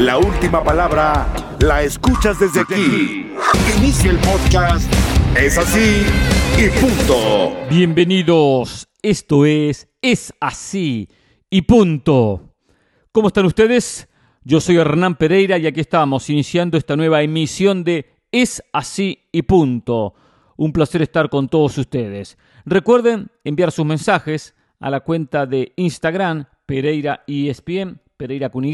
La última palabra la escuchas desde aquí. Inicia el podcast. Es así y punto. Bienvenidos. Esto es Es así y punto. ¿Cómo están ustedes? Yo soy Hernán Pereira y aquí estamos iniciando esta nueva emisión de Es así y punto. Un placer estar con todos ustedes. Recuerden enviar sus mensajes a la cuenta de Instagram Pereira ESPN, Pereira con Y,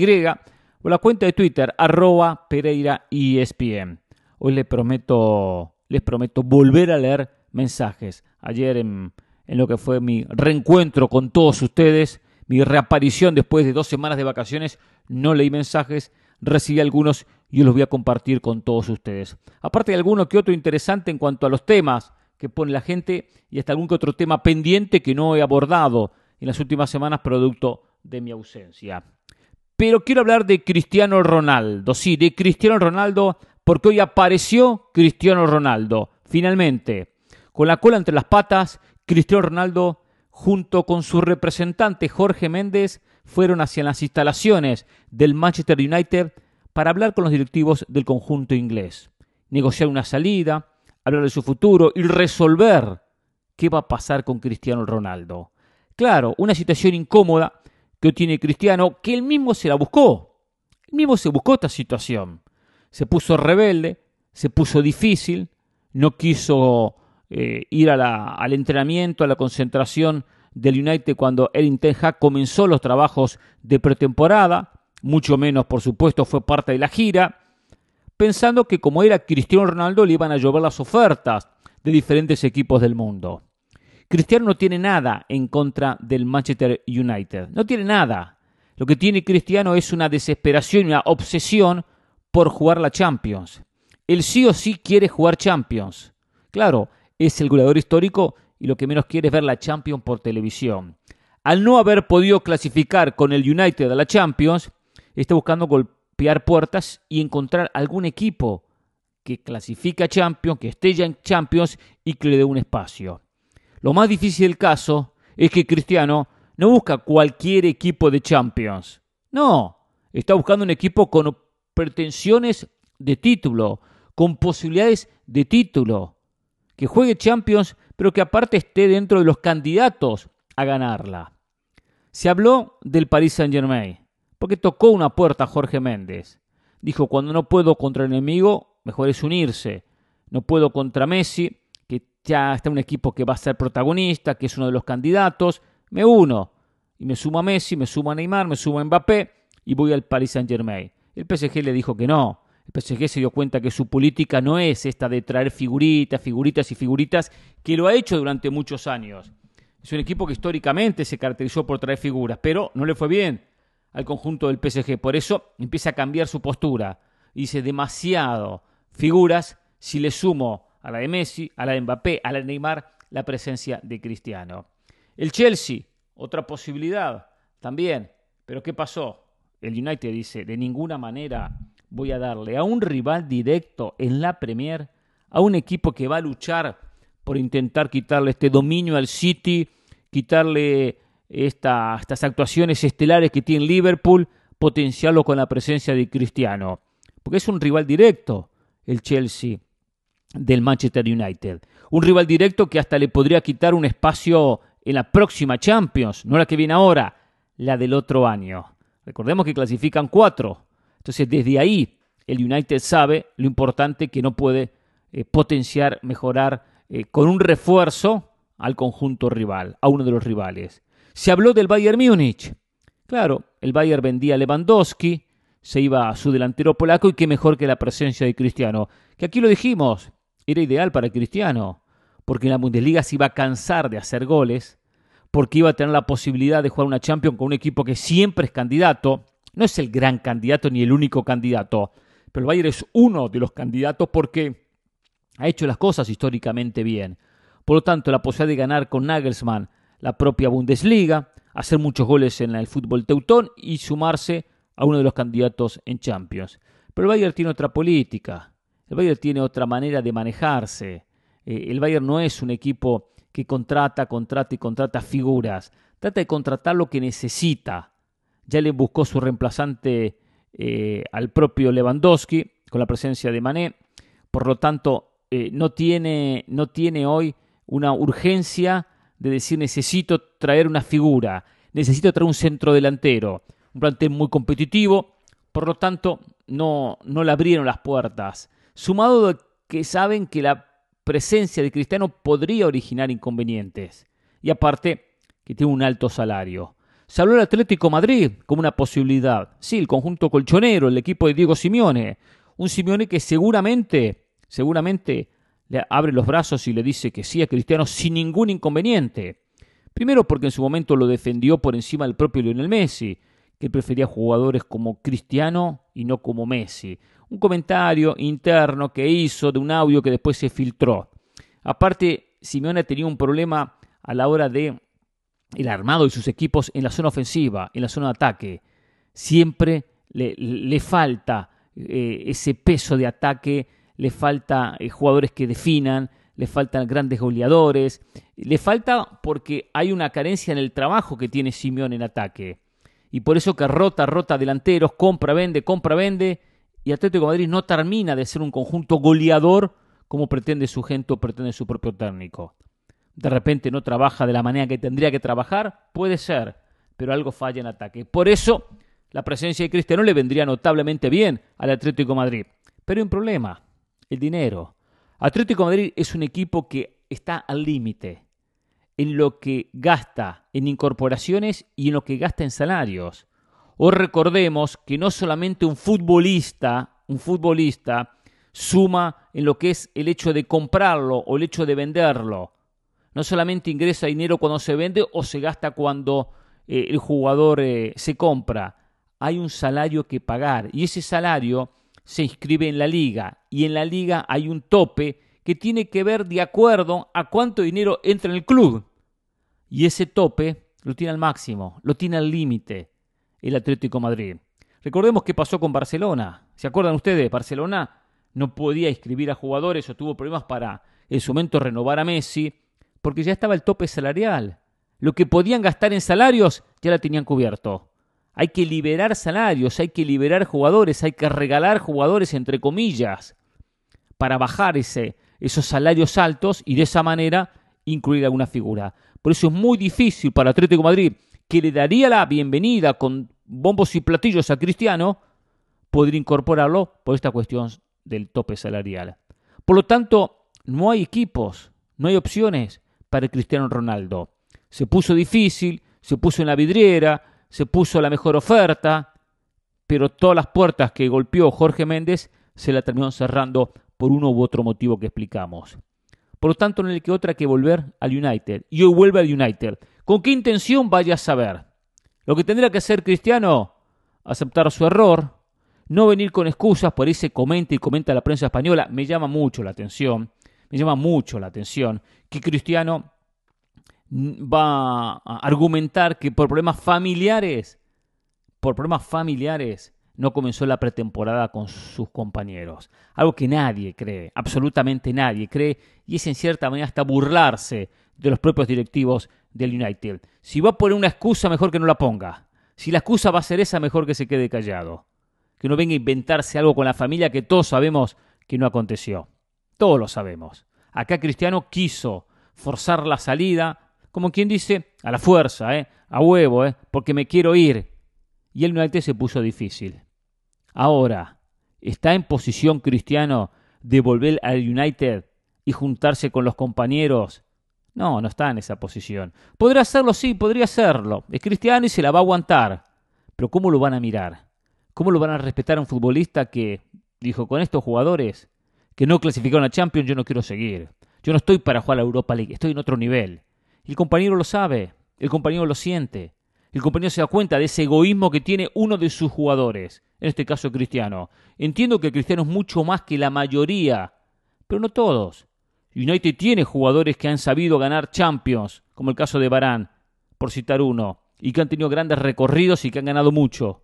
o la cuenta de Twitter arroba Pereira ESPN. Hoy les prometo, les prometo volver a leer mensajes. Ayer en, en lo que fue mi reencuentro con todos ustedes, mi reaparición después de dos semanas de vacaciones, no leí mensajes, recibí algunos y los voy a compartir con todos ustedes. Aparte de alguno que otro interesante en cuanto a los temas que pone la gente y hasta algún que otro tema pendiente que no he abordado en las últimas semanas producto de mi ausencia. Pero quiero hablar de Cristiano Ronaldo, sí, de Cristiano Ronaldo, porque hoy apareció Cristiano Ronaldo, finalmente. Con la cola entre las patas, Cristiano Ronaldo, junto con su representante Jorge Méndez, fueron hacia las instalaciones del Manchester United para hablar con los directivos del conjunto inglés, negociar una salida, hablar de su futuro y resolver qué va a pasar con Cristiano Ronaldo. Claro, una situación incómoda que tiene Cristiano, que él mismo se la buscó. Él mismo se buscó esta situación. Se puso rebelde, se puso difícil, no quiso eh, ir al entrenamiento, a la concentración del United cuando Erin Ten comenzó los trabajos de pretemporada, mucho menos, por supuesto, fue parte de la gira pensando que como era Cristiano Ronaldo le iban a llover las ofertas de diferentes equipos del mundo. Cristiano no tiene nada en contra del Manchester United, no tiene nada. Lo que tiene Cristiano es una desesperación y una obsesión por jugar la Champions. Él sí o sí quiere jugar Champions. Claro, es el goleador histórico y lo que menos quiere es ver la Champions por televisión. Al no haber podido clasificar con el United a la Champions, está buscando golpear puertas y encontrar algún equipo que clasifica a Champions, que esté ya en Champions y que le dé un espacio. Lo más difícil del caso es que Cristiano no busca cualquier equipo de Champions. No, está buscando un equipo con pretensiones de título, con posibilidades de título, que juegue Champions, pero que aparte esté dentro de los candidatos a ganarla. Se habló del Paris Saint-Germain porque tocó una puerta a Jorge Méndez. Dijo, cuando no puedo contra el enemigo, mejor es unirse. No puedo contra Messi, que ya está un equipo que va a ser protagonista, que es uno de los candidatos. Me uno. Y me sumo a Messi, me sumo a Neymar, me sumo a Mbappé y voy al Paris Saint Germain. El PSG le dijo que no. El PSG se dio cuenta que su política no es esta de traer figuritas, figuritas y figuritas, que lo ha hecho durante muchos años. Es un equipo que históricamente se caracterizó por traer figuras, pero no le fue bien al conjunto del PSG. Por eso empieza a cambiar su postura. Dice demasiado figuras si le sumo a la de Messi, a la de Mbappé, a la de Neymar, la presencia de Cristiano. El Chelsea, otra posibilidad también. Pero ¿qué pasó? El United dice, de ninguna manera voy a darle a un rival directo en la Premier, a un equipo que va a luchar por intentar quitarle este dominio al City, quitarle estas actuaciones estelares que tiene Liverpool, potenciarlo con la presencia de Cristiano. Porque es un rival directo, el Chelsea del Manchester United. Un rival directo que hasta le podría quitar un espacio en la próxima Champions, no la que viene ahora, la del otro año. Recordemos que clasifican cuatro. Entonces, desde ahí, el United sabe lo importante que no puede eh, potenciar, mejorar eh, con un refuerzo al conjunto rival, a uno de los rivales. Se habló del Bayern Múnich. Claro, el Bayern vendía a Lewandowski, se iba a su delantero polaco y qué mejor que la presencia de Cristiano. Que aquí lo dijimos, era ideal para Cristiano, porque en la Bundesliga se iba a cansar de hacer goles, porque iba a tener la posibilidad de jugar una Champions con un equipo que siempre es candidato. No es el gran candidato ni el único candidato, pero el Bayern es uno de los candidatos porque ha hecho las cosas históricamente bien. Por lo tanto, la posibilidad de ganar con Nagelsmann la propia Bundesliga, hacer muchos goles en el fútbol teutón y sumarse a uno de los candidatos en Champions. Pero el Bayern tiene otra política, el Bayern tiene otra manera de manejarse. Eh, el Bayern no es un equipo que contrata, contrata y contrata figuras. Trata de contratar lo que necesita. Ya le buscó su reemplazante eh, al propio Lewandowski con la presencia de Mané. Por lo tanto, eh, no, tiene, no tiene hoy una urgencia de decir necesito traer una figura, necesito traer un centro delantero, un plantel muy competitivo, por lo tanto no, no le abrieron las puertas. Sumado que saben que la presencia de Cristiano podría originar inconvenientes. Y aparte, que tiene un alto salario. Se habló del Atlético Madrid como una posibilidad. Sí, el conjunto colchonero, el equipo de Diego Simeone. Un Simeone que seguramente, seguramente le abre los brazos y le dice que sí a Cristiano sin ningún inconveniente. Primero porque en su momento lo defendió por encima del propio Lionel Messi, que prefería jugadores como Cristiano y no como Messi. Un comentario interno que hizo de un audio que después se filtró. Aparte, Simeone tenía un problema a la hora de el armado y sus equipos en la zona ofensiva, en la zona de ataque. Siempre le, le falta eh, ese peso de ataque, le falta eh, jugadores que definan, le faltan grandes goleadores, le falta porque hay una carencia en el trabajo que tiene Simeón en ataque. Y por eso que rota, rota delanteros, compra, vende, compra, vende, y Atlético Madrid no termina de ser un conjunto goleador como pretende su gente o pretende su propio técnico de repente no trabaja de la manera que tendría que trabajar, puede ser, pero algo falla en ataque. Por eso la presencia de Cristiano le vendría notablemente bien al Atlético Madrid. Pero hay un problema, el dinero. Atlético Madrid es un equipo que está al límite en lo que gasta en incorporaciones y en lo que gasta en salarios. O recordemos que no solamente un futbolista, un futbolista suma en lo que es el hecho de comprarlo o el hecho de venderlo. No solamente ingresa dinero cuando se vende o se gasta cuando eh, el jugador eh, se compra. Hay un salario que pagar y ese salario se inscribe en la liga y en la liga hay un tope que tiene que ver de acuerdo a cuánto dinero entra en el club. Y ese tope lo tiene al máximo, lo tiene al límite el Atlético Madrid. Recordemos qué pasó con Barcelona. ¿Se acuerdan ustedes? Barcelona no podía inscribir a jugadores o tuvo problemas para en su momento renovar a Messi porque ya estaba el tope salarial. Lo que podían gastar en salarios ya la tenían cubierto. Hay que liberar salarios, hay que liberar jugadores, hay que regalar jugadores entre comillas para bajar ese, esos salarios altos y de esa manera incluir alguna figura. Por eso es muy difícil para Atlético Madrid, que le daría la bienvenida con bombos y platillos a Cristiano, poder incorporarlo por esta cuestión del tope salarial. Por lo tanto, no hay equipos, no hay opciones para Cristiano Ronaldo. Se puso difícil, se puso en la vidriera, se puso la mejor oferta, pero todas las puertas que golpeó Jorge Méndez se la terminó cerrando por uno u otro motivo que explicamos. Por lo tanto, no le quedó otra que volver al United. Y hoy vuelve al United. ¿Con qué intención vaya a saber? Lo que tendrá que hacer Cristiano, aceptar su error, no venir con excusas, por ahí se comenta y comenta la prensa española, me llama mucho la atención me llama mucho la atención que Cristiano va a argumentar que por problemas familiares, por problemas familiares, no comenzó la pretemporada con sus compañeros. Algo que nadie cree, absolutamente nadie cree, y es en cierta manera hasta burlarse de los propios directivos del United. Si va a poner una excusa, mejor que no la ponga. Si la excusa va a ser esa, mejor que se quede callado. Que no venga a inventarse algo con la familia que todos sabemos que no aconteció. Todos lo sabemos. Acá Cristiano quiso forzar la salida, como quien dice, a la fuerza, ¿eh? a huevo, ¿eh? porque me quiero ir. Y el United se puso difícil. Ahora, ¿está en posición Cristiano de volver al United y juntarse con los compañeros? No, no está en esa posición. ¿Podría hacerlo? Sí, podría hacerlo. Es Cristiano y se la va a aguantar. Pero ¿cómo lo van a mirar? ¿Cómo lo van a respetar a un futbolista que dijo con estos jugadores que no clasificaron a Champions, yo no quiero seguir. Yo no estoy para jugar a la Europa League, estoy en otro nivel. El compañero lo sabe, el compañero lo siente. El compañero se da cuenta de ese egoísmo que tiene uno de sus jugadores, en este caso Cristiano. Entiendo que Cristiano es mucho más que la mayoría, pero no todos. United tiene jugadores que han sabido ganar Champions, como el caso de Barán, por citar uno, y que han tenido grandes recorridos y que han ganado mucho,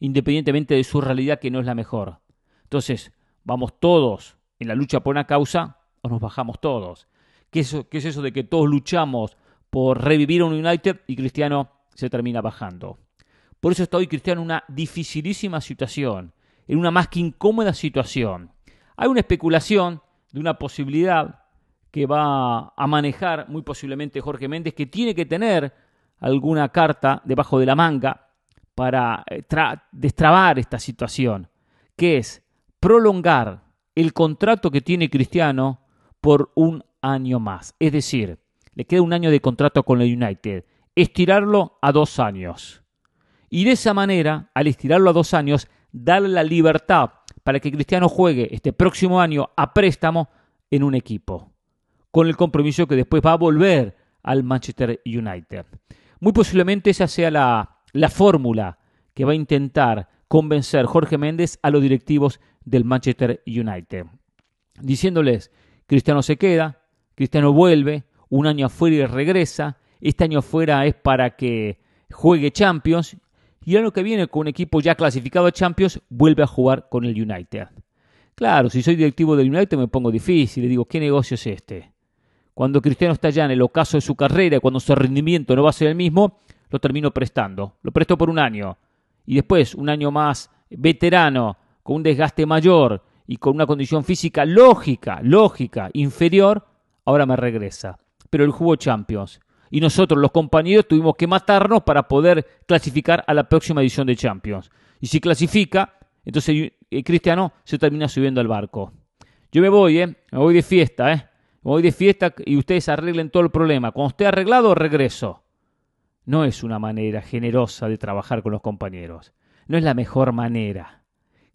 independientemente de su realidad que no es la mejor. Entonces, vamos todos en la lucha por una causa o nos bajamos todos. ¿Qué es, ¿Qué es eso de que todos luchamos por revivir un United y Cristiano se termina bajando? Por eso está hoy Cristiano en una dificilísima situación, en una más que incómoda situación. Hay una especulación de una posibilidad que va a manejar muy posiblemente Jorge Méndez, que tiene que tener alguna carta debajo de la manga para eh, destrabar esta situación, que es prolongar el contrato que tiene Cristiano por un año más. Es decir, le queda un año de contrato con el United, estirarlo a dos años. Y de esa manera, al estirarlo a dos años, darle la libertad para que Cristiano juegue este próximo año a préstamo en un equipo, con el compromiso que después va a volver al Manchester United. Muy posiblemente esa sea la, la fórmula que va a intentar convencer Jorge Méndez a los directivos del Manchester United, diciéndoles, Cristiano se queda, Cristiano vuelve, un año afuera y regresa, este año afuera es para que juegue Champions, y el año que viene con un equipo ya clasificado a Champions vuelve a jugar con el United. Claro, si soy directivo del United me pongo difícil, le digo, ¿qué negocio es este? Cuando Cristiano está ya en el ocaso de su carrera, cuando su rendimiento no va a ser el mismo, lo termino prestando. Lo presto por un año. Y después, un año más veterano, con un desgaste mayor y con una condición física lógica, lógica, inferior, ahora me regresa. Pero el jugó Champions. Y nosotros, los compañeros, tuvimos que matarnos para poder clasificar a la próxima edición de Champions. Y si clasifica, entonces eh, Cristiano se termina subiendo al barco. Yo me voy, ¿eh? Me voy de fiesta, ¿eh? Me voy de fiesta y ustedes arreglen todo el problema. Cuando esté arreglado, regreso. No es una manera generosa de trabajar con los compañeros. No es la mejor manera.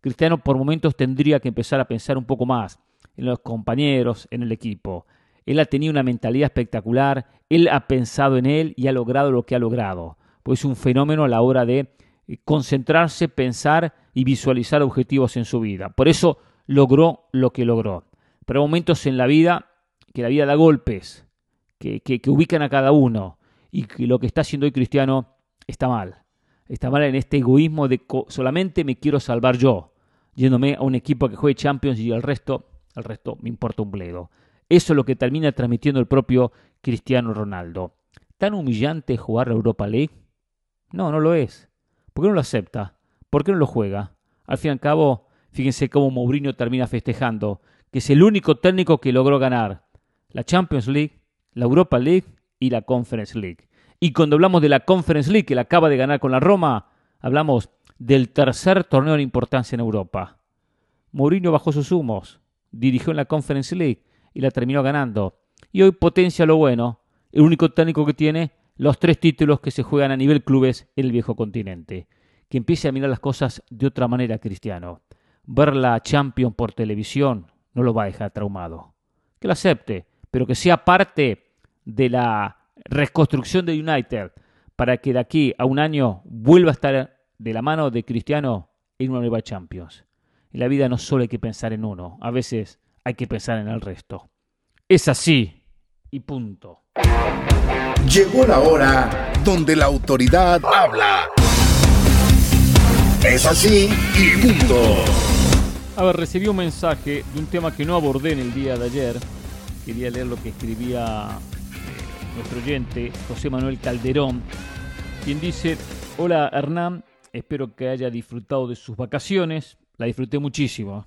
Cristiano por momentos tendría que empezar a pensar un poco más en los compañeros, en el equipo. Él ha tenido una mentalidad espectacular, él ha pensado en él y ha logrado lo que ha logrado. Pues es un fenómeno a la hora de eh, concentrarse, pensar y visualizar objetivos en su vida. Por eso logró lo que logró. Pero hay momentos en la vida que la vida da golpes, que, ubican a cada uno y que lo que está haciendo hoy Cristiano está mal. Está mal en este egoísmo de solamente me quiero salvar yo, yéndome a un equipo que juegue Champions y el resto, el resto me importa un bledo. Eso es lo que termina transmitiendo el propio Cristiano Ronaldo. ¿Tan humillante jugar la Europa League? No, no lo es. ¿Por qué no lo acepta? ¿Por qué no lo juega? Al fin y al cabo, fíjense cómo Mourinho termina festejando, que es el único técnico que logró ganar la Champions League, la Europa League y la Conference League. Y cuando hablamos de la Conference League, que la acaba de ganar con la Roma, hablamos del tercer torneo de importancia en Europa. Mourinho bajó sus humos, dirigió en la Conference League y la terminó ganando. Y hoy potencia lo bueno, el único técnico que tiene los tres títulos que se juegan a nivel clubes en el viejo continente. Que empiece a mirar las cosas de otra manera, Cristiano. Ver la Champions por televisión no lo va a dejar traumado. Que lo acepte, pero que sea parte de la reconstrucción de United para que de aquí a un año vuelva a estar de la mano de Cristiano en una nueva Champions. En la vida no solo hay que pensar en uno, a veces hay que pensar en el resto. Es así y punto. Llegó la hora donde la autoridad habla. Es así y punto. A ver, recibí un mensaje de un tema que no abordé en el día de ayer. Quería leer lo que escribía eh, nuestro oyente, José Manuel Calderón, quien dice, hola Hernán, espero que haya disfrutado de sus vacaciones. La disfruté muchísimo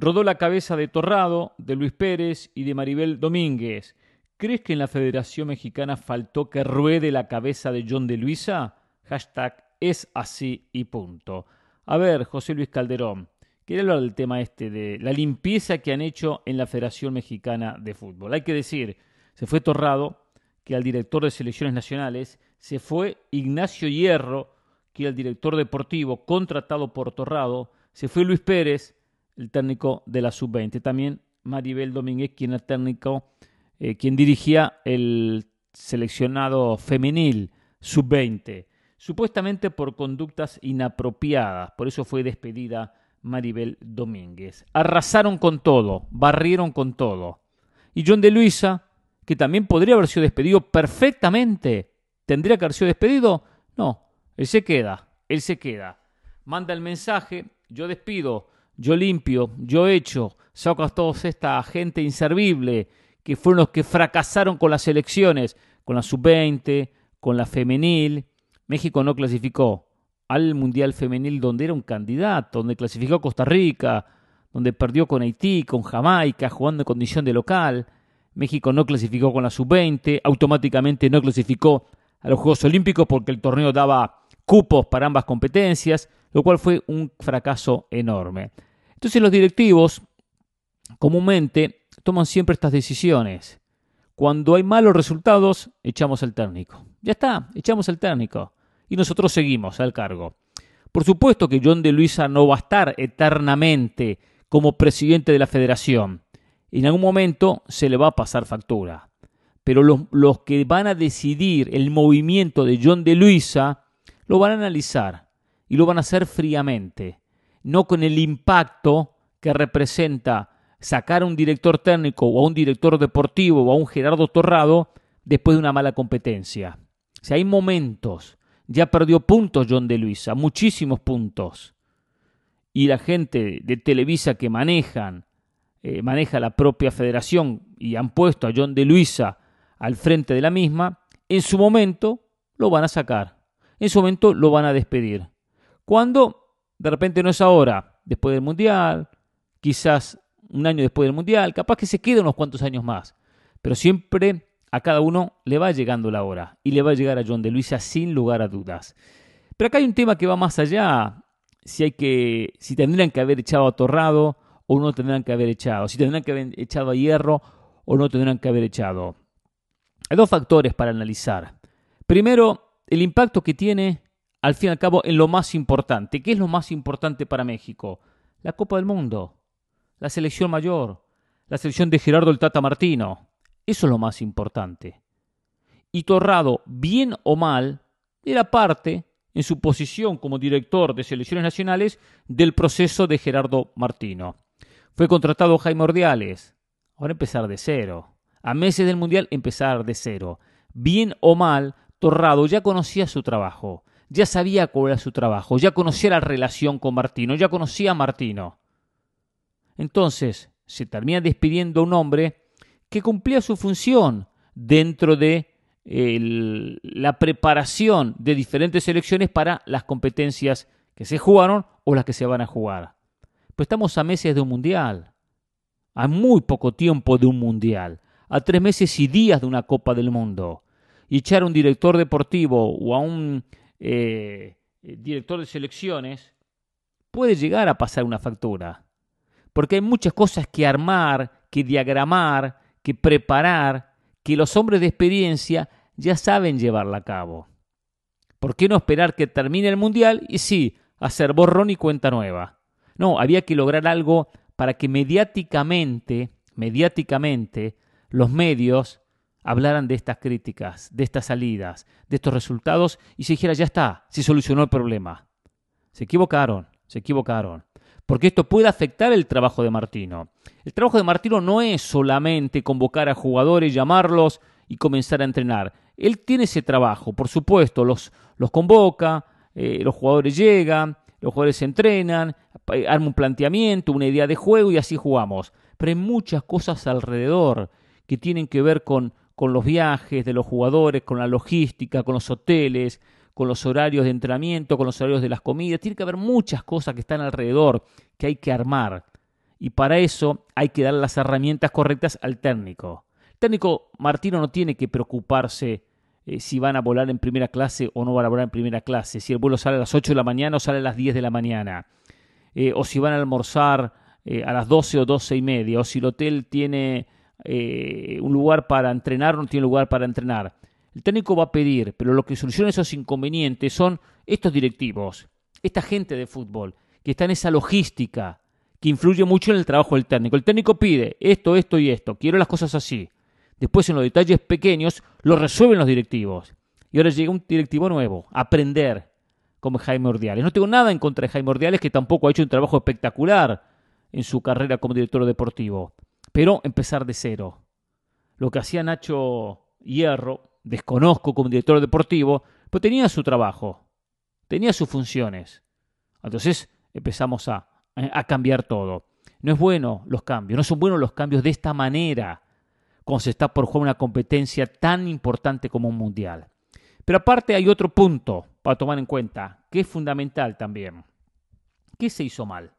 rodó la cabeza de Torrado, de Luis Pérez y de Maribel Domínguez. ¿Crees que en la Federación Mexicana faltó que ruede la cabeza de John de Luisa? Hashtag es así y punto. A ver, José Luis Calderón, quiero hablar del tema este de la limpieza que han hecho en la Federación Mexicana de Fútbol. Hay que decir, se fue Torrado, que al director de selecciones nacionales, se fue Ignacio Hierro, que era el director deportivo contratado por Torrado, se fue Luis Pérez, el técnico de la sub-20. También Maribel Domínguez, quien era técnico, eh, quien dirigía el seleccionado femenil sub-20, supuestamente por conductas inapropiadas. Por eso fue despedida Maribel Domínguez. Arrasaron con todo, barrieron con todo. Y John de Luisa, que también podría haber sido despedido perfectamente, ¿tendría que haber sido despedido? No, él se queda, él se queda. Manda el mensaje, yo despido yo limpio, yo echo, saco a toda esta gente inservible que fueron los que fracasaron con las elecciones, con la sub-20, con la femenil. México no clasificó al Mundial Femenil donde era un candidato, donde clasificó a Costa Rica, donde perdió con Haití, con Jamaica, jugando en condición de local. México no clasificó con la sub-20, automáticamente no clasificó a los Juegos Olímpicos porque el torneo daba cupos para ambas competencias, lo cual fue un fracaso enorme. Entonces los directivos comúnmente toman siempre estas decisiones. Cuando hay malos resultados, echamos al técnico. Ya está, echamos al técnico. Y nosotros seguimos al cargo. Por supuesto que John de Luisa no va a estar eternamente como presidente de la federación. En algún momento se le va a pasar factura. Pero los, los que van a decidir el movimiento de John de Luisa lo van a analizar y lo van a hacer fríamente, no con el impacto que representa sacar a un director técnico o a un director deportivo o a un Gerardo Torrado después de una mala competencia. Si hay momentos, ya perdió puntos John de Luisa, muchísimos puntos. Y la gente de Televisa que manejan, eh, maneja la propia federación y han puesto a John de Luisa al frente de la misma, en su momento lo van a sacar. En su momento lo van a despedir. Cuando de repente no es ahora, después del Mundial, quizás un año después del Mundial, capaz que se quede unos cuantos años más. Pero siempre a cada uno le va llegando la hora y le va a llegar a John de Luisa sin lugar a dudas. Pero acá hay un tema que va más allá, si hay que si tendrían que haber echado a Torrado o no tendrán que haber echado, si tendrán que haber echado a Hierro o no tendrán que haber echado. Hay dos factores para analizar. Primero, el impacto que tiene al fin y al cabo en lo más importante. ¿Qué es lo más importante para México? La Copa del Mundo la selección mayor, la selección de Gerardo el Tata Martino. Eso es lo más importante. Y Torrado, bien o mal, era parte, en su posición como director de selecciones nacionales, del proceso de Gerardo Martino. Fue contratado Jaime Ordiales. Ahora empezar de cero. A meses del Mundial empezar de cero. Bien o mal, Torrado ya conocía su trabajo, ya sabía cuál era su trabajo, ya conocía la relación con Martino, ya conocía a Martino. Entonces se termina despidiendo a un hombre que cumplía su función dentro de la preparación de diferentes selecciones para las competencias que se jugaron o las que se van a jugar. Pues estamos a meses de un mundial, a muy poco tiempo de un mundial, a tres meses y días de una Copa del Mundo. Y echar a un director deportivo o a un eh, director de selecciones puede llegar a pasar una factura porque hay muchas cosas que armar, que diagramar, que preparar, que los hombres de experiencia ya saben llevarla a cabo. ¿Por qué no esperar que termine el Mundial y sí, hacer borrón y cuenta nueva? No, había que lograr algo para que mediáticamente, mediáticamente, los medios hablaran de estas críticas, de estas salidas, de estos resultados y se dijera, ya está, se solucionó el problema. Se equivocaron, se equivocaron porque esto puede afectar el trabajo de Martino. El trabajo de Martino no es solamente convocar a jugadores, llamarlos y comenzar a entrenar. Él tiene ese trabajo, por supuesto, los, los convoca, eh, los jugadores llegan, los jugadores se entrenan, eh, arma un planteamiento, una idea de juego y así jugamos. Pero hay muchas cosas alrededor que tienen que ver con, con los viajes de los jugadores, con la logística, con los hoteles, con los horarios de entrenamiento, con los horarios de las comidas. Tiene que haber muchas cosas que están alrededor que hay que armar. Y para eso hay que dar las herramientas correctas al técnico. El técnico Martino no tiene que preocuparse eh, si van a volar en primera clase o no van a volar en primera clase, si el vuelo sale a las 8 de la mañana o sale a las 10 de la mañana, eh, o si van a almorzar eh, a las 12 o 12 y media, o si el hotel tiene un lugar para entrenar o no tiene lugar para entrenar. El técnico va a pedir, pero lo que soluciona esos inconvenientes son estos directivos, esta gente de fútbol, que está en esa logística, que influye mucho en el trabajo del técnico. El técnico pide esto, esto y esto, quiero las cosas así. Después en los detalles pequeños lo resuelven los directivos. Y ahora llega un directivo nuevo, aprender, como Jaime Ordiales. No tengo nada en contra de Jaime Ordiales, que tampoco ha hecho un trabajo espectacular en su carrera como director deportivo. Pero empezar de cero. Lo que hacía Nacho Hierro desconozco como director deportivo, pero tenía su trabajo, tenía sus funciones. Entonces empezamos a, cambiar todo. No es bueno los cambios, no son buenos los cambios de esta manera, cuando se está por jugar una competencia tan importante como un mundial. Pero aparte hay otro punto para tomar en cuenta, que es fundamental también. ¿Qué se hizo mal?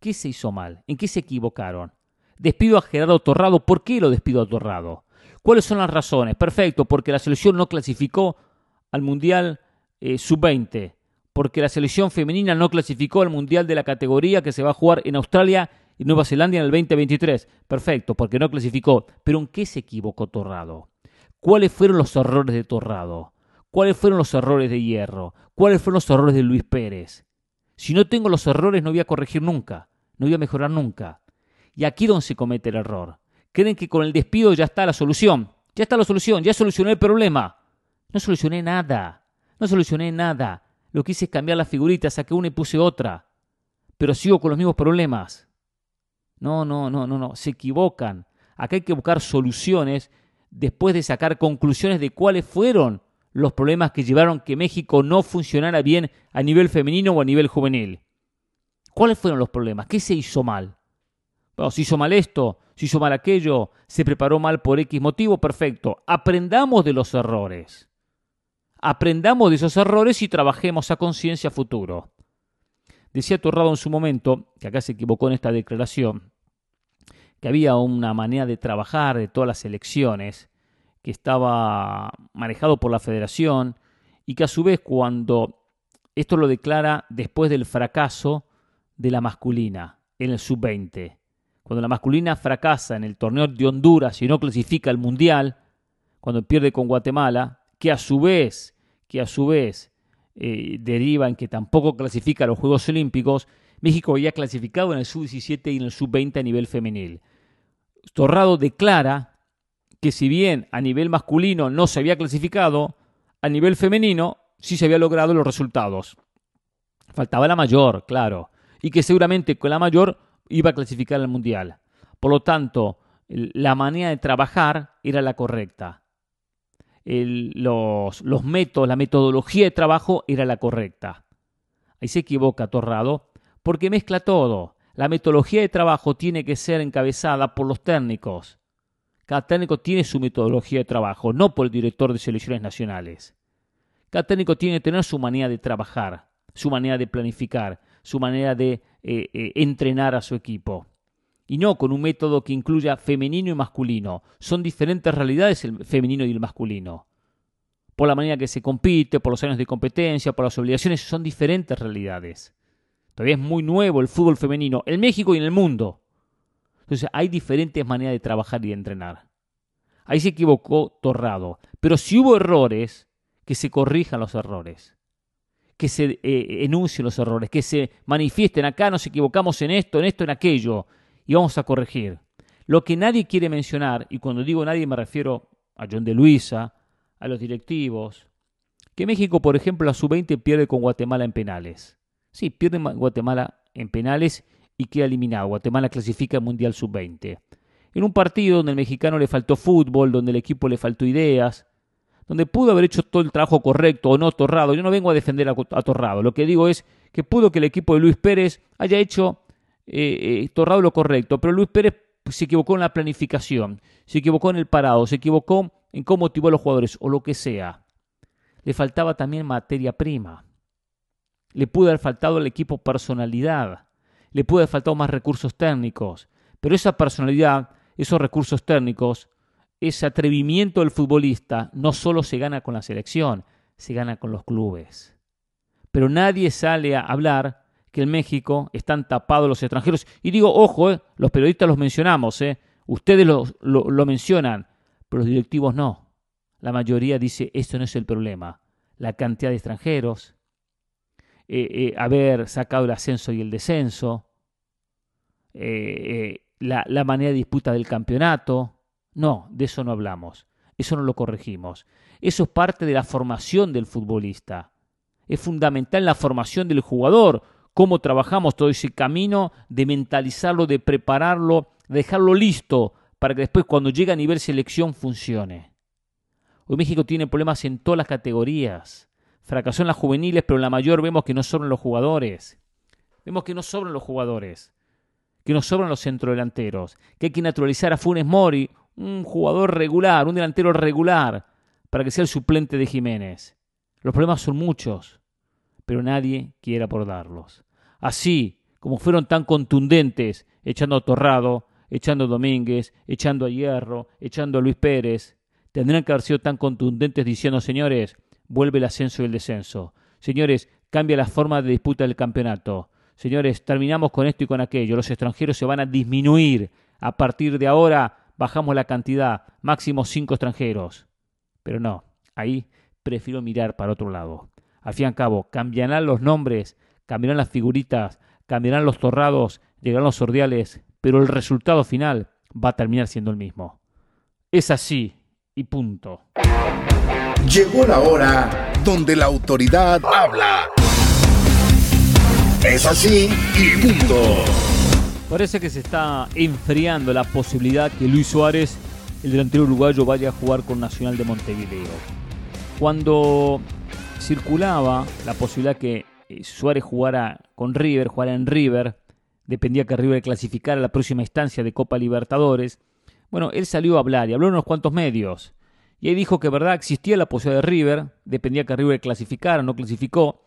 ¿Qué se hizo mal? ¿En qué se equivocaron? Despido a Gerardo Torrado. ¿Por qué lo despido a Torrado? ¿Cuáles son las razones? Perfecto, porque la selección no clasificó al Mundial eh, Sub-20, porque la selección femenina no clasificó al Mundial de la categoría que se va a jugar en Australia y Nueva Zelanda en el 2023. Perfecto, porque no clasificó. Pero ¿en qué se equivocó Torrado? ¿Cuáles fueron los errores de Torrado? ¿Cuáles fueron los errores de Hierro? ¿Cuáles fueron los errores de Luis Pérez? Si no tengo los errores no voy a corregir nunca, no voy a mejorar nunca. Y aquí donde se comete el error. Creen que con el despido ya está la solución. Ya está la solución, ya solucioné el problema. No solucioné nada. No solucioné nada. Lo que hice es cambiar las figuritas, saqué una y puse otra. Pero sigo con los mismos problemas. No, no, no, no, no. Se equivocan. Acá hay que buscar soluciones después de sacar conclusiones de cuáles fueron los problemas que llevaron que México no funcionara bien a nivel femenino o a nivel juvenil. ¿Cuáles fueron los problemas? ¿Qué se hizo mal? Bueno, se hizo mal esto, se hizo mal aquello, se preparó mal por X motivo, perfecto. Aprendamos de los errores. Aprendamos de esos errores y trabajemos a conciencia futuro. Decía Torrado en su momento, que acá se equivocó en esta declaración, que había una manera de trabajar de todas las elecciones que estaba manejado por la federación y que a su vez cuando esto lo declara después del fracaso de la masculina en el sub-20, cuando la masculina fracasa en el torneo de Honduras y no clasifica al mundial, cuando pierde con Guatemala, que a su vez, que a su vez eh, deriva en que tampoco clasifica a los Juegos Olímpicos, México había clasificado en el sub-17 y en el sub-20 a nivel femenil. Torrado declara que si bien a nivel masculino no se había clasificado, a nivel femenino sí se había logrado los resultados. Faltaba la mayor, claro, y que seguramente con la mayor iba a clasificar al mundial. Por lo tanto, la manera de trabajar era la correcta. los, los métodos, la metodología de trabajo era la correcta. Ahí se equivoca Torrado, porque mezcla todo. La metodología de trabajo tiene que ser encabezada por los técnicos. Cada técnico tiene su metodología de trabajo, no por el director de selecciones nacionales. Cada técnico tiene que tener su manera de trabajar, su manera de planificar, su manera de eh, eh, entrenar a su equipo. Y no con un método que incluya femenino y masculino. Son diferentes realidades el femenino y el masculino. Por la manera que se compite, por los años de competencia, por las obligaciones, son diferentes realidades. Todavía es muy nuevo el fútbol femenino en México y en el mundo. Entonces hay diferentes maneras de trabajar y de entrenar. Ahí se equivocó Torrado. Pero si hubo errores, que se corrijan los errores. Que se eh, enuncien los errores, que se manifiesten. Acá nos equivocamos en esto, en esto, en aquello. Y vamos a corregir. Lo que nadie quiere mencionar, y cuando digo nadie me refiero a John de Luisa, a los directivos, que México, por ejemplo, a su 20 pierde con Guatemala en penales. Sí, pierde Guatemala en penales y queda eliminado. Guatemala clasifica al Mundial Sub-20. En un partido donde el mexicano le faltó fútbol, donde el equipo le faltó ideas, donde pudo haber hecho todo el trabajo correcto o no Torrado. Yo no vengo a defender a, Torrado. Lo que digo es que pudo que el equipo de Luis Pérez haya hecho eh, eh, Torrado lo correcto, pero Luis Pérez se equivocó en la planificación, se equivocó en el parado, se equivocó en cómo motivó a los jugadores o lo que sea. Le faltaba también materia prima. Le pudo haber faltado al equipo personalidad le puede haber faltado más recursos técnicos, pero esa personalidad, esos recursos técnicos, ese atrevimiento del futbolista no solo se gana con la selección, se gana con los clubes. Pero nadie sale a hablar que en México están tapados los extranjeros. Y digo, ojo, eh, los periodistas los mencionamos, eh, ustedes lo, mencionan, pero los directivos no. La mayoría dice, esto no es el problema. La cantidad de extranjeros, eh, haber sacado el ascenso y el descenso, eh, la manera de disputa del campeonato. No, de eso no hablamos. Eso no lo corregimos. Eso es parte de la formación del futbolista. Es fundamental la formación del jugador, cómo trabajamos todo ese camino de mentalizarlo, de prepararlo, de dejarlo listo para que después cuando llegue a nivel selección funcione. Hoy México tiene problemas en todas las categorías. Fracasó en las juveniles, pero en la mayor vemos que no sobran los jugadores. Vemos que no sobran los jugadores que nos sobran los centrodelanteros, que hay que naturalizar a Funes Mori, un jugador regular, un delantero regular, para que sea el suplente de Jiménez. Los problemas son muchos, pero nadie quiere abordarlos. Así como fueron tan contundentes echando a Torrado, echando a Domínguez, echando a Hierro, echando a Luis Pérez, tendrán que haber sido tan contundentes diciendo, señores, vuelve el ascenso y el descenso. Señores, cambia la forma de disputa del campeonato. Señores, terminamos con esto y con aquello. Los extranjeros se van a disminuir. A partir de ahora bajamos la cantidad, máximo cinco extranjeros. Pero no, ahí prefiero mirar para otro lado. Al fin y al cabo, cambiarán los nombres, cambiarán las figuritas, cambiarán los torrados, llegarán los sordiales, pero el resultado final va a terminar siendo el mismo. Es así y punto. Llegó la hora donde la autoridad habla. Es así y punto. Parece que se está enfriando la posibilidad que Luis Suárez, el delantero uruguayo, vaya a jugar con Nacional de Montevideo. Cuando circulaba la posibilidad que eh, Suárez jugara con River, jugara en River, dependía que River clasificara la próxima instancia de Copa Libertadores. Bueno, él salió a hablar y habló en unos cuantos medios. Y ahí dijo que verdad existía la posibilidad de River, dependía que River clasificara, no clasificó,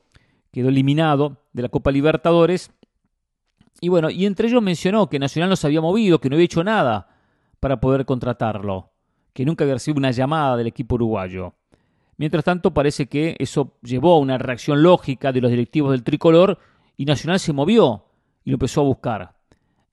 quedó eliminado de la Copa Libertadores. Y bueno, y entre ellos mencionó que Nacional no se había movido, que no había hecho nada para poder contratarlo, que nunca había recibido una llamada del equipo uruguayo. Mientras tanto, parece que eso llevó a una reacción lógica de los directivos del tricolor y Nacional se movió y lo empezó a buscar.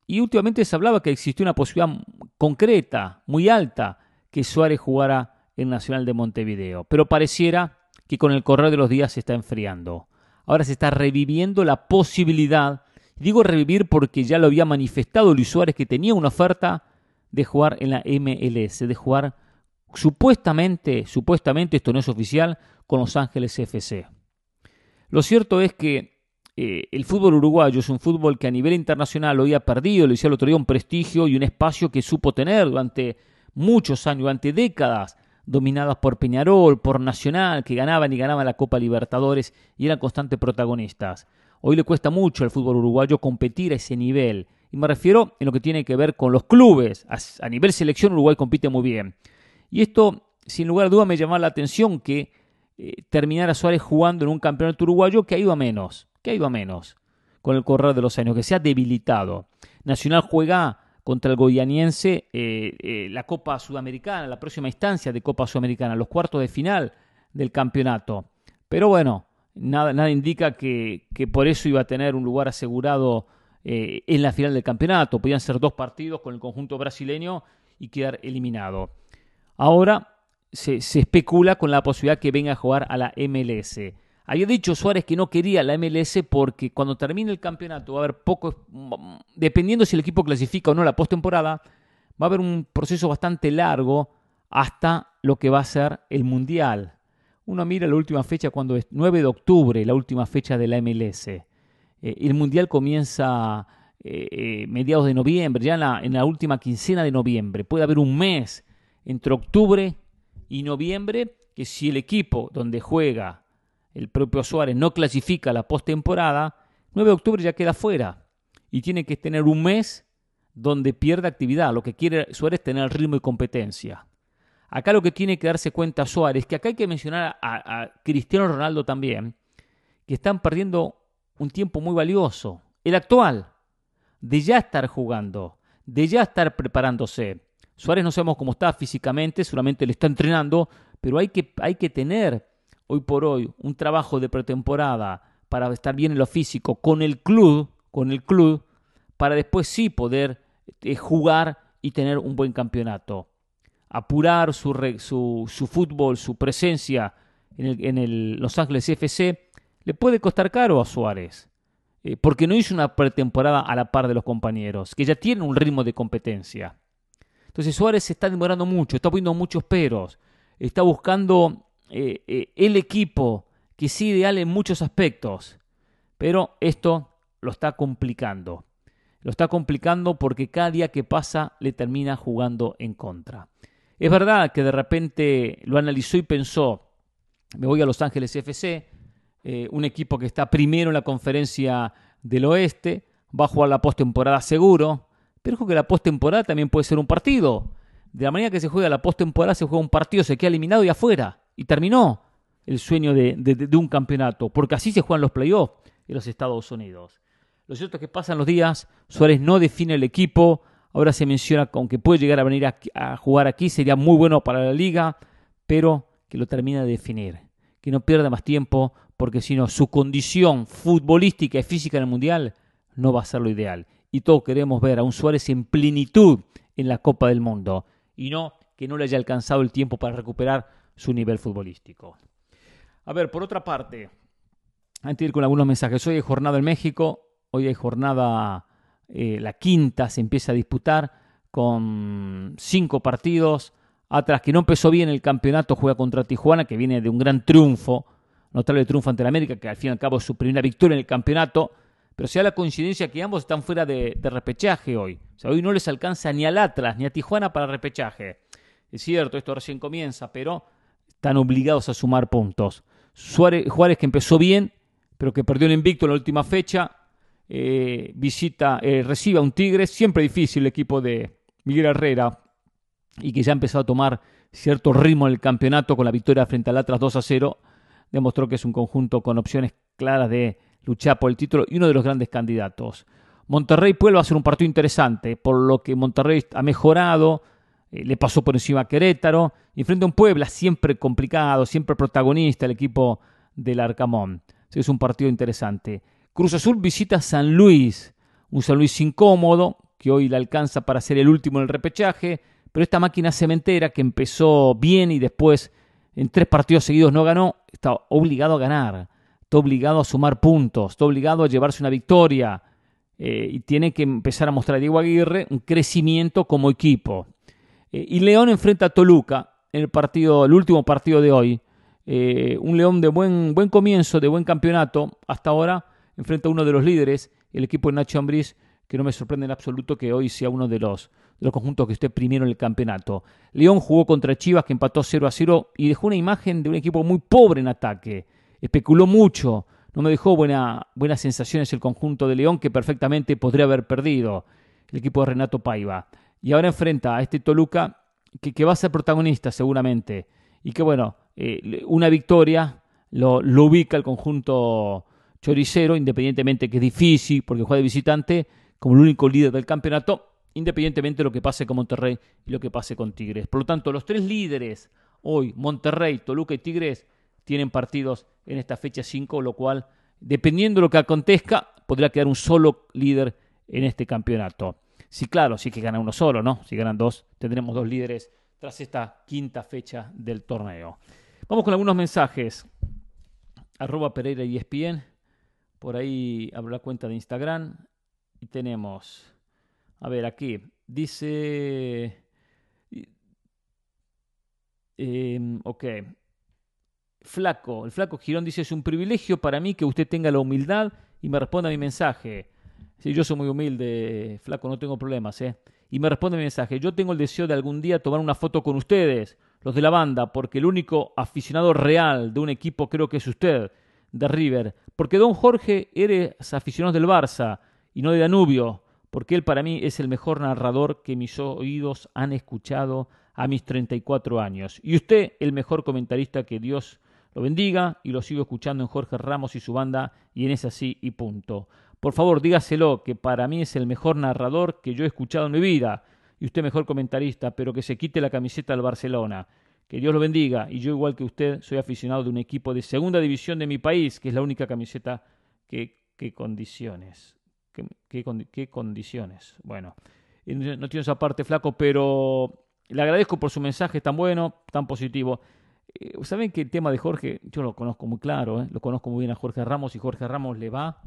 Y últimamente se hablaba que existía una posibilidad concreta, muy alta, que Suárez jugara en Nacional de Montevideo. Pero pareciera que con el correr de los días se está enfriando. Ahora se está reviviendo la posibilidad, digo revivir porque ya lo había manifestado Luis Suárez que tenía una oferta de jugar en la MLS, de jugar supuestamente, supuestamente, esto no es oficial, con Los Ángeles FC. Lo cierto es que eh, el fútbol uruguayo es un fútbol que a nivel internacional hoy ha perdido, le decía el otro día, un prestigio y un espacio que supo tener durante muchos años, durante décadas, dominadas por Peñarol, por Nacional, que ganaban y ganaban la Copa Libertadores y eran constantes protagonistas. Hoy le cuesta mucho al fútbol uruguayo competir a ese nivel. Y me refiero en lo que tiene que ver con los clubes. A, nivel selección Uruguay compite muy bien. Y esto, sin lugar a duda, me llama la atención que eh, terminara Suárez jugando en un campeonato uruguayo que ha ido a menos, que ha ido a menos con el correr de los años, que se ha debilitado. Nacional juega contra el goianiense eh, eh, la Copa Sudamericana, la próxima instancia de Copa Sudamericana, los cuartos de final del campeonato. Pero bueno, nada, nada indica que, por eso iba a tener un lugar asegurado eh, en la final del campeonato. Podían ser dos partidos con el conjunto brasileño y quedar eliminado. Ahora se, se especula con la posibilidad que venga a jugar a la MLS. Había dicho Suárez que no quería la MLS porque cuando termine el campeonato va a haber poco, dependiendo si el equipo clasifica o no la postemporada, va a haber un proceso bastante largo hasta lo que va a ser el Mundial. Uno mira la última fecha cuando es 9 de octubre, la última fecha de la MLS. Eh, el Mundial comienza eh, eh, mediados de noviembre, ya en la, en la última quincena de noviembre. Puede haber un mes entre octubre y noviembre que si el equipo donde juega el propio Suárez no clasifica la postemporada, 9 de octubre ya queda fuera y tiene que tener un mes donde pierde actividad. Lo que quiere Suárez tener ritmo y competencia. Acá lo que tiene que darse cuenta Suárez, que acá hay que mencionar a, Cristiano Ronaldo también, que están perdiendo un tiempo muy valioso, el actual, de ya estar jugando, de ya estar preparándose. Suárez no sabemos cómo está físicamente, seguramente le está entrenando, pero hay que, hay que tener hoy por hoy un trabajo de pretemporada para estar bien en lo físico con el club, con el club, para después sí poder eh, jugar y tener un buen campeonato. Apurar su, su, fútbol, su presencia en, el, en el Los Ángeles FC le puede costar caro a Suárez, eh, porque no hizo una pretemporada a la par de los compañeros, que ya tienen un ritmo de competencia. Entonces Suárez se está demorando mucho, está poniendo muchos peros, está buscando eh, eh, el equipo que sí ideal en muchos aspectos, pero esto lo está complicando. Lo está complicando porque cada día que pasa le termina jugando en contra. Es verdad que de repente lo analizó y pensó, me voy a Los Ángeles FC, eh, un equipo que está primero en la conferencia del oeste, va a jugar la postemporada seguro, pero ojo que la postemporada también puede ser un partido de la manera que se juega la postemporada, se juega un partido, se queda eliminado y afuera. Y terminó el sueño de, de un campeonato, porque así se juegan los playoffs en los Estados Unidos. Lo cierto es que pasan los días, Suárez no define el equipo, ahora se menciona que aunque puede llegar a venir a, jugar aquí, sería muy bueno para la liga, pero que lo termina de definir, que no pierda más tiempo, porque si no, su condición futbolística y física en el Mundial no va a ser lo ideal. Y todos queremos ver a un Suárez en plenitud en la Copa del Mundo, y no que no le haya alcanzado el tiempo para recuperar su nivel futbolístico. A ver, por otra parte, antes de ir con algunos mensajes, hoy hay jornada en México, Hoy hay jornada, eh, la quinta se empieza a disputar con cinco partidos. Atrás, que no empezó bien el campeonato, juega contra Tijuana, que viene de un gran triunfo, notable triunfo ante el América, que al fin y al cabo es su primera victoria en el campeonato. Pero se da la coincidencia que ambos están fuera de, repechaje hoy. O sea, hoy no les alcanza ni al Atlas ni a Tijuana para repechaje. Es cierto, esto recién comienza, pero están obligados a sumar puntos. Juárez que empezó bien, pero que perdió el invicto en la última fecha, eh, visita, eh, recibe a un Tigre, siempre difícil el equipo de Miguel Herrera, y que ya ha empezado a tomar cierto ritmo en el campeonato con la victoria frente al Atlas 2 a 0, demostró que es un conjunto con opciones claras de luchar por el título y uno de los grandes candidatos. Monterrey Puebla va a ser un partido interesante, por lo que Monterrey ha mejorado, eh, le pasó por encima a Querétaro, y frente a un Puebla siempre complicado, siempre protagonista el equipo del Arcamón. es un partido interesante. Cruz Azul visita San Luis, un San Luis incómodo, que hoy le alcanza para ser el último en el repechaje, pero esta máquina cementera que empezó bien y después en tres partidos seguidos no ganó, está obligado a ganar, está obligado a sumar puntos, está obligado a llevarse una victoria eh, y tiene que empezar a mostrar a Diego Aguirre un crecimiento como equipo. Eh, y León enfrenta a Toluca en el partido, el último partido de hoy. Eh, un León de buen, buen comienzo, de buen campeonato hasta ahora, enfrenta a uno de los líderes, el equipo de Nacho Ambriz, que no me sorprende en absoluto que hoy sea uno de los, de conjuntos que esté primero en el campeonato. León jugó contra Chivas, que empató 0 a 0 y dejó una imagen de un equipo muy pobre en ataque. Especuló mucho, no me dejó buena, buenas sensaciones el conjunto de León, que perfectamente podría haber perdido el equipo de Renato Paiva. Y ahora enfrenta a este Toluca, que, va a ser protagonista seguramente. Y que bueno, eh, una victoria lo ubica el conjunto choricero, independientemente que es difícil porque juega de visitante, como el único líder del campeonato, independientemente de lo que pase con Monterrey y lo que pase con Tigres. Por lo tanto, los tres líderes hoy, Monterrey, Toluca y Tigres, tienen partidos en esta fecha 5, lo cual, dependiendo de lo que acontezca, podría quedar un solo líder en este campeonato. Sí, claro, sí que gana uno solo, ¿no? Si ganan dos, tendremos dos líderes tras esta quinta fecha del torneo. Vamos con algunos mensajes. Arroba Pereira y ESPN. Por ahí abro la cuenta de Instagram y tenemos, a ver, aquí dice, em, ok, Flaco, el Flaco Girón dice, es un privilegio para mí que usted tenga la humildad y me responda a mi mensaje. Sí, yo soy muy humilde, Flaco, no tengo problemas, ¿eh? Y me responde mi mensaje, yo tengo el deseo de algún día tomar una foto con ustedes, los de la banda, porque el único aficionado real de un equipo creo que es usted de River, porque don Jorge eres aficionado del Barça y no de Danubio, porque él para mí es el mejor narrador que mis oídos han escuchado a mis 34 años. Y usted el mejor comentarista que Dios lo bendiga y lo sigo escuchando en Jorge Ramos y su banda y en ese así y punto. Por favor, dígaselo que para mí es el mejor narrador que yo he escuchado en mi vida y usted mejor comentarista, pero que se quite la camiseta del Barcelona. Que Dios lo bendiga. Y yo, igual que usted, soy aficionado de un equipo de segunda división de mi país, que es la única camiseta que, condiciones. ¿Qué, condiciones? Bueno, no tiene esa parte flaco, pero le agradezco por su mensaje tan bueno, tan positivo. Eh, Saben que el tema de Jorge, yo lo conozco muy claro, ¿eh? lo conozco muy bien a Jorge Ramos y Jorge Ramos le va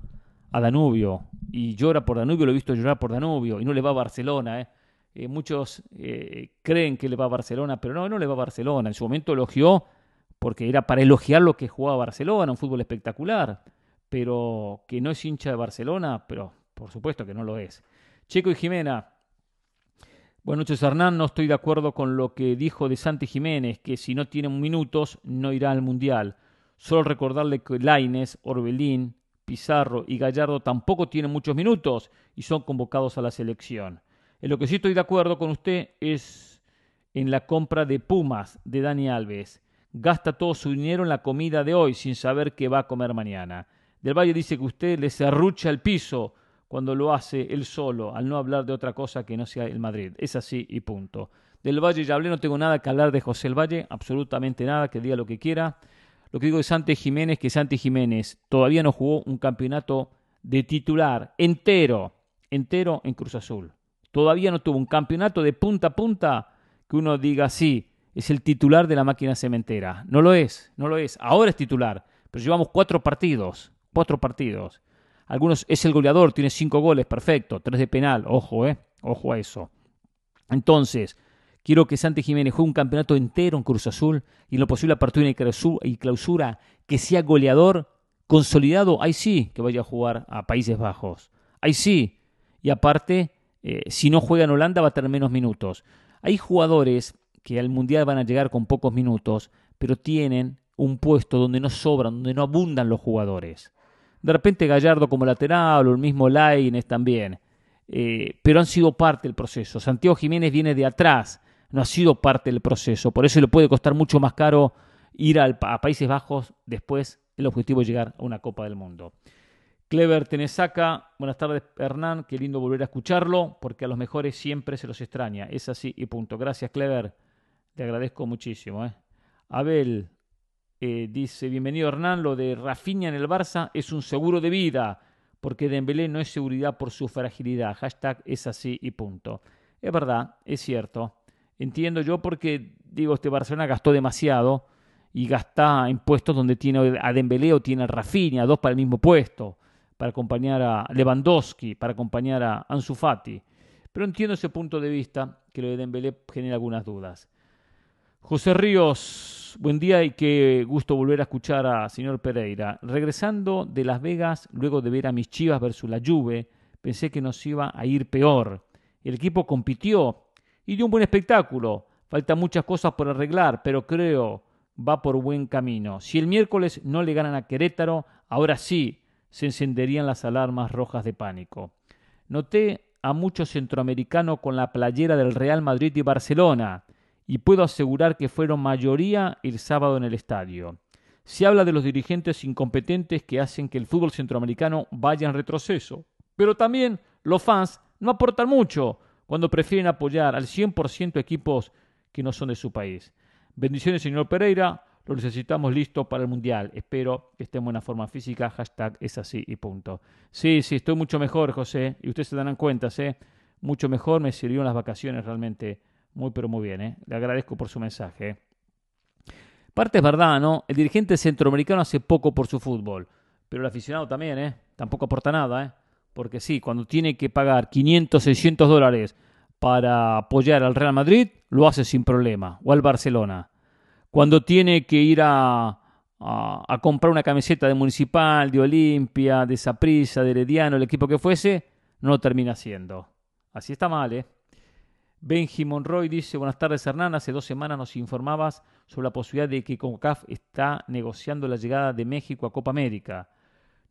a Danubio y llora por Danubio, lo he visto llorar por Danubio y no le va a Barcelona. ¿eh? Eh, muchos eh, creen que le va a Barcelona, pero no, no le va a Barcelona. En su momento elogió porque era para elogiar lo que jugaba Barcelona, un fútbol espectacular, pero que no es hincha de Barcelona, pero por supuesto que no lo es. Checo y Jimena. Buenas noches, Hernán. No estoy de acuerdo con lo que dijo de Santi Jiménez, que si no tiene minutos no irá al Mundial. Solo recordarle que Laines, Orbelín, Pizarro y Gallardo tampoco tienen muchos minutos y son convocados a la selección. En lo que sí estoy de acuerdo con usted es en la compra de Pumas de Dani Alves. Gasta todo su dinero en la comida de hoy sin saber qué va a comer mañana. Del Valle dice que usted le arrucha el piso cuando lo hace él solo, al no hablar de otra cosa que no sea el Madrid. Es así y punto. Del Valle ya hablé, no tengo nada que hablar de José el Valle, absolutamente nada, que diga lo que quiera. Lo que digo de Santi Jiménez, que Santi Jiménez todavía no jugó un campeonato de titular entero, entero en Cruz Azul. Todavía no tuvo un campeonato de punta a punta que uno diga, sí, es el titular de la máquina cementera. No lo es, no lo es. Ahora es titular, pero llevamos cuatro partidos, cuatro partidos. Algunos es el goleador, tiene cinco goles, perfecto, tres de penal, ojo, eh, ojo a eso. Entonces, quiero que Santi Jiménez juegue un campeonato entero en Cruz Azul y en lo posible apertura y clausura, que sea goleador consolidado, ahí sí que vaya a jugar a Países Bajos. Ahí sí. Y aparte, eh, si no juega en Holanda va a tener menos minutos. Hay jugadores que al Mundial van a llegar con pocos minutos, pero tienen un puesto donde no sobran, donde no abundan los jugadores. De repente Gallardo como lateral o el mismo Laines también. Eh, pero han sido parte del proceso. Santiago Jiménez viene de atrás, no ha sido parte del proceso. Por eso le puede costar mucho más caro ir a Países Bajos después. El objetivo es llegar a una Copa del Mundo. Clever Tenesaca, buenas tardes Hernán, qué lindo volver a escucharlo, porque a los mejores siempre se los extraña. Es así y punto. Gracias Clever, te agradezco muchísimo. ¿eh? Abel eh, dice, bienvenido Hernán, lo de Rafinha en el Barça es un seguro de vida, porque Dembélé no es seguridad por su fragilidad. Hashtag es así y punto. Es verdad, es cierto. Entiendo yo porque, digo, este Barcelona gastó demasiado y gasta en puestos donde tiene a Dembélé o tiene a Rafinha, dos para el mismo puesto para acompañar a Lewandowski, para acompañar a Ansu Fati. Pero entiendo ese punto de vista que lo de Dembélé genera algunas dudas. José Ríos, buen día y qué gusto volver a escuchar a señor Pereira. Regresando de Las Vegas, luego de ver a mis Chivas versus la Juve, pensé que nos iba a ir peor. El equipo compitió y dio un buen espectáculo. Faltan muchas cosas por arreglar, pero creo va por buen camino. Si el miércoles no le ganan a Querétaro, ahora sí se encenderían las alarmas rojas de pánico. Noté a muchos centroamericanos con la playera del Real Madrid y Barcelona, y puedo asegurar que fueron mayoría el sábado en el estadio. Se habla de los dirigentes incompetentes que hacen que el fútbol centroamericano vaya en retroceso, pero también los fans no aportan mucho cuando prefieren apoyar al 100% equipos que no son de su país. Bendiciones, señor Pereira. Lo necesitamos listo para el Mundial. Espero que esté en buena forma física. Hashtag es así y punto. Sí, sí, estoy mucho mejor, José. Y ustedes se dan cuenta, ¿eh? Mucho mejor. Me sirvieron las vacaciones realmente muy, pero muy bien. ¿eh? Le agradezco por su mensaje. Parte es verdad, ¿no? El dirigente centroamericano hace poco por su fútbol. Pero el aficionado también, ¿eh? Tampoco aporta nada, ¿eh? Porque sí, cuando tiene que pagar 500, 600 dólares para apoyar al Real Madrid, lo hace sin problema. O al Barcelona cuando tiene que ir a, a, comprar una camiseta de Municipal, de Olimpia, de Saprissa, de Herediano, el equipo que fuese, no lo termina haciendo. Así está mal, ¿eh? Benji Monroy dice, buenas tardes Hernán, hace dos semanas nos informabas sobre la posibilidad de que CONCACAF está negociando la llegada de México a Copa América.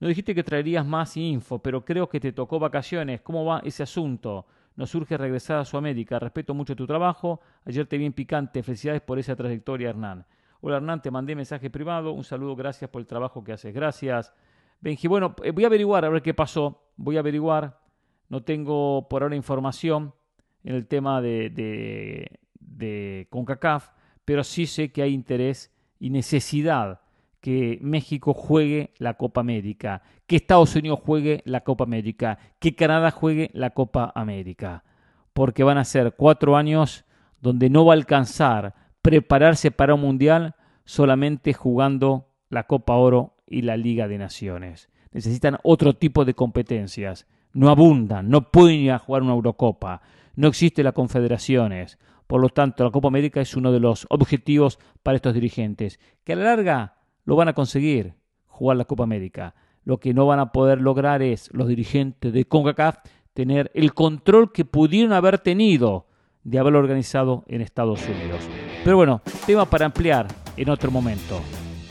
No dijiste que traerías más info, pero creo que te tocó vacaciones. ¿Cómo va ese asunto? Nos urge regresar a Sudamérica. Respeto mucho tu trabajo. Ayer te vi en picante. Felicidades por esa trayectoria, Hernán. Hola, Hernán, te mandé mensaje privado. Un saludo, gracias por el trabajo que haces. Gracias. Benji, bueno, eh, voy a averiguar a ver qué pasó. Voy a averiguar. No tengo por ahora información en el tema de, de, de CONCACAF, pero sí sé que hay interés y necesidad que México juegue la Copa América, que Estados Unidos juegue la Copa América, que Canadá juegue la Copa América, porque van a ser cuatro años donde no va a alcanzar prepararse para un mundial solamente jugando la Copa Oro y la Liga de Naciones. Necesitan otro tipo de competencias. No abundan, no pueden ir a jugar una Eurocopa, no existe las confederaciones. Por lo tanto, la Copa América es uno de los objetivos para estos dirigentes, que a la larga lo van a conseguir, jugar la Copa América. Lo que no van a poder lograr es los dirigentes de CONCACAF tener el control que pudieron haber tenido de haberlo organizado en Estados Unidos. Pero bueno, tema para ampliar en otro momento.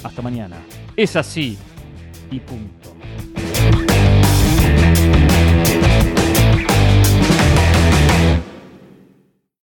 Hasta mañana. Es así y punto.